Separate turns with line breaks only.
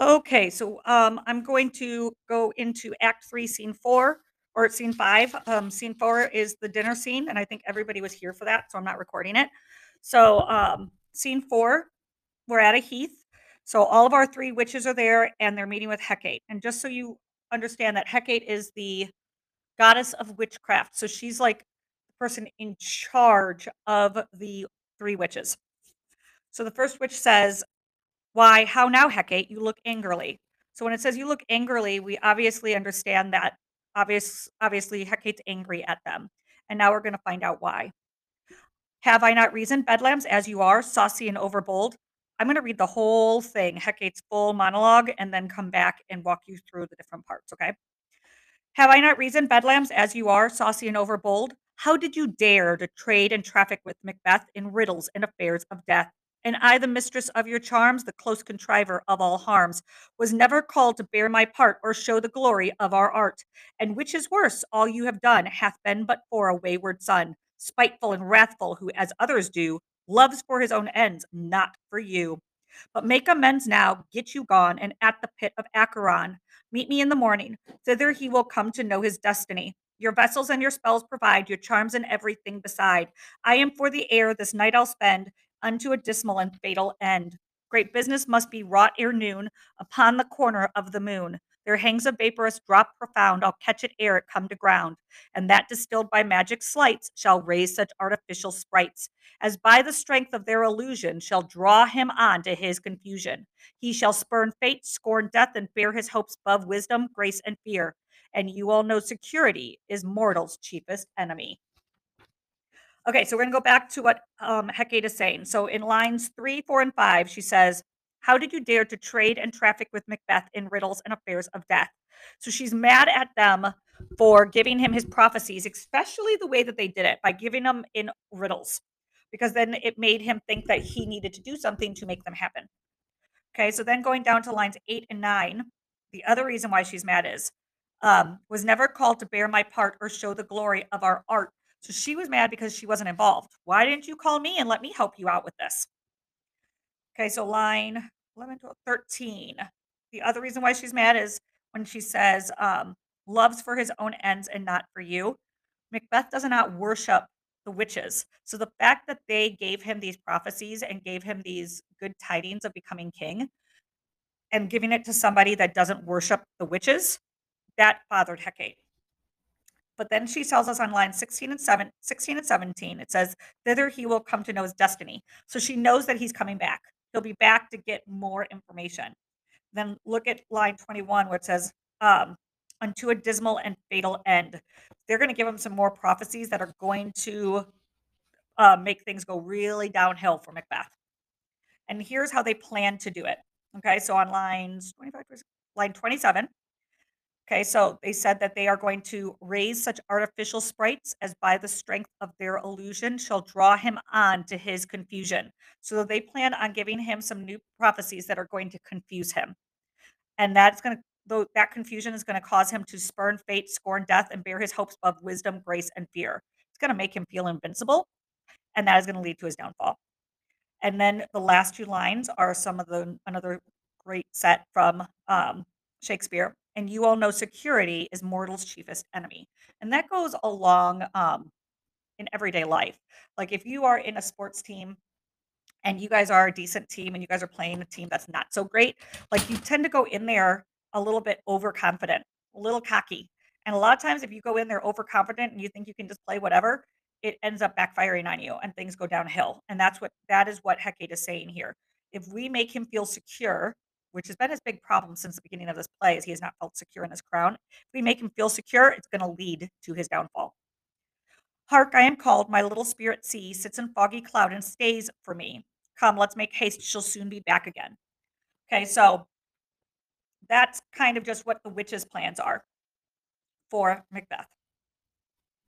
Okay, so, um, I'm going to go into act 3, scene 4 or scene 5. Um, scene 4 is the dinner scene, and I think everybody was here for that, so I'm not recording it. So, um, scene 4, we're at a heath. So all of our 3 witches are there, and they're meeting with Hecate. And just so you understand that Hecate is the goddess of witchcraft. So she's like the person in charge of the 3 witches. So the first witch says, "Why, how now, Hecate? You look angrily." So when it says you look angrily, we obviously understand that obvious obviously Hecate's angry at them. And now we're going to find out why. Have I not reasoned, bedlams, as you are, saucy and overbold? I'm going to read the whole thing, Hecate's full monologue, and then come back and walk you through the different parts, okay? Have I not reasoned, bedlams, as you are, saucy and overbold? How did you dare to trade and traffic with Macbeth in riddles and affairs of death? And I, the mistress of your charms, the close contriver of all harms, was never called to bear my part or show the glory of our art. And which is worse, all you have done hath been but for a wayward son, spiteful and wrathful, who, as others do, loves for his own ends, not for you. But make amends now, get you gone, and at the pit of Acheron, meet me in the morning. Thither he will come to know his destiny. Your vessels and your spells provide, your charms and everything beside. I am for the air this night I'll spend, unto a dismal and fatal end. Great business must be wrought ere noon upon the corner of the moon. There hangs a vaporous drop profound. I'll catch it ere it come to ground. And that distilled by magic sleights shall raise such artificial sprites as by the strength of their illusion shall draw him on to his confusion. He shall spurn fate, scorn death, and bear his hopes above wisdom, grace, and fear. And you all know security is mortal's chiefest enemy. Okay, so we're going to go back to what um, Hecate is saying. So in lines three, four, and five, she says, How did you dare to trade and traffic with Macbeth in riddles and affairs of death? So she's mad at them for giving him his prophecies, especially the way that they did it by giving them in riddles, because then it made him think that he needed to do something to make them happen. Okay, so then going down to lines eight and nine, the other reason why she's mad is um, was never called to bear my part or show the glory of our art so she was mad because she wasn't involved. Why didn't you call me and let me help you out with this? Okay, so line 11, 12, 13. The other reason why she's mad is when she says, um, loves for his own ends and not for you. Macbeth does not worship the witches. So the fact that they gave him these prophecies and gave him these good tidings of becoming king and giving it to somebody that doesn't worship the witches, that bothered Hecate. But then she tells us on line 16 and 7, 16 and 17, it says, Thither he will come to know his destiny. So she knows that he's coming back. He'll be back to get more information. Then look at line 21 where it says, um, unto a dismal and fatal end. They're going to give him some more prophecies that are going to uh, make things go really downhill for Macbeth. And here's how they plan to do it. Okay, so on lines 25, line 27, Okay, so they said that they are going to raise such artificial sprites as by the strength of their illusion shall draw him on to his confusion. So they plan on giving him some new prophecies that are going to confuse him. And that's going to that confusion is going to cause him to spurn fate, scorn death, and bear his hopes of wisdom, grace, and fear. It's going to make him feel invincible, and that is going to lead to his downfall. And then the last two lines are some of the another great set from um, Shakespeare and you all know security is mortal's chiefest enemy. And that goes along um, in everyday life. Like if you are in a sports team and you guys are a decent team and you guys are playing a team that's not so great, like you tend to go in there a little bit overconfident, a little cocky. And a lot of times, if you go in there overconfident and you think you can just play whatever, it ends up backfiring on you and things go downhill. And that's what that is what Hecate is saying here. If we make him feel secure, which has been his big problem since the beginning of this play, is he has not felt secure in his crown. If we make him feel secure, it's going to lead to his downfall. Hark, I am called, my little spirit see sits in foggy cloud and stays for me. Come, let's make haste, she'll soon be back again. Okay, so that's kind of just what the witch's plans are for Macbeth.